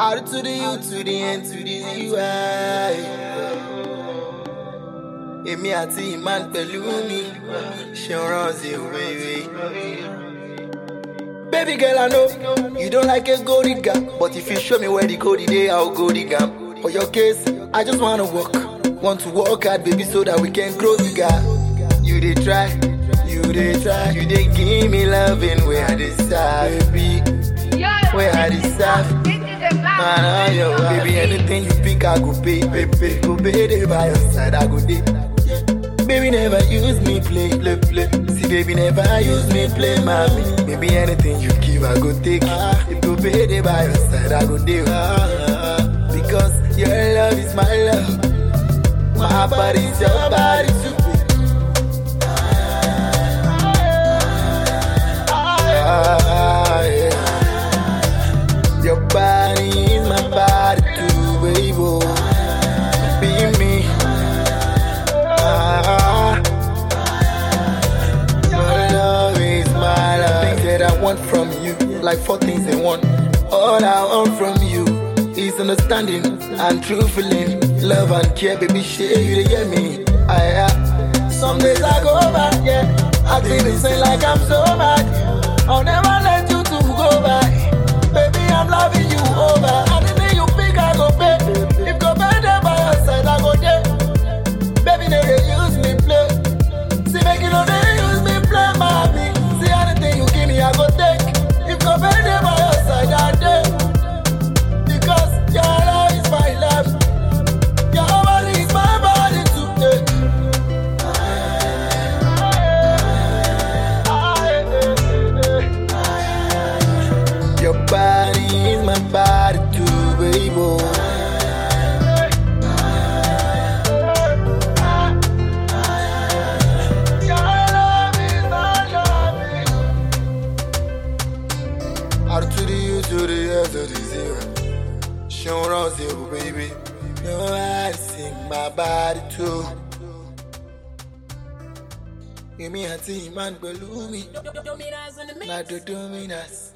R to the U to the N to the ZY. Èmi àti Iman pẹ̀lú mi ṣe ń ránṣẹ́ òwéwé. Baby girl, I know you don't like a gold digger, but if you show me where the gold is, I'll go dig am. For your case, I just wanna work, want to work hard, baby, so that we can grow bigger. You dey try, you dey try, you dey give me loving where I deserve, baby, Man, I yo, baby, anything you pick, I go pay, pay, pay. Go pay day by your side, I go day. Baby, never use me play, play, play. See, baby, never use me play, mommy. Baby, anything you give, I go take. If go pay day by your side, I go day. Because your love is my love. My body's your body want from you, like four things in one. All I want from you is understanding and true feeling, love and care, baby. Share you to get me. I uh, some days I go back, yeah. I think it's like I'm so mad. To the S to the zero. Show on zero, baby. No, I sing my body too. Èmi àti EmmanPelumi, Dominance on the mix.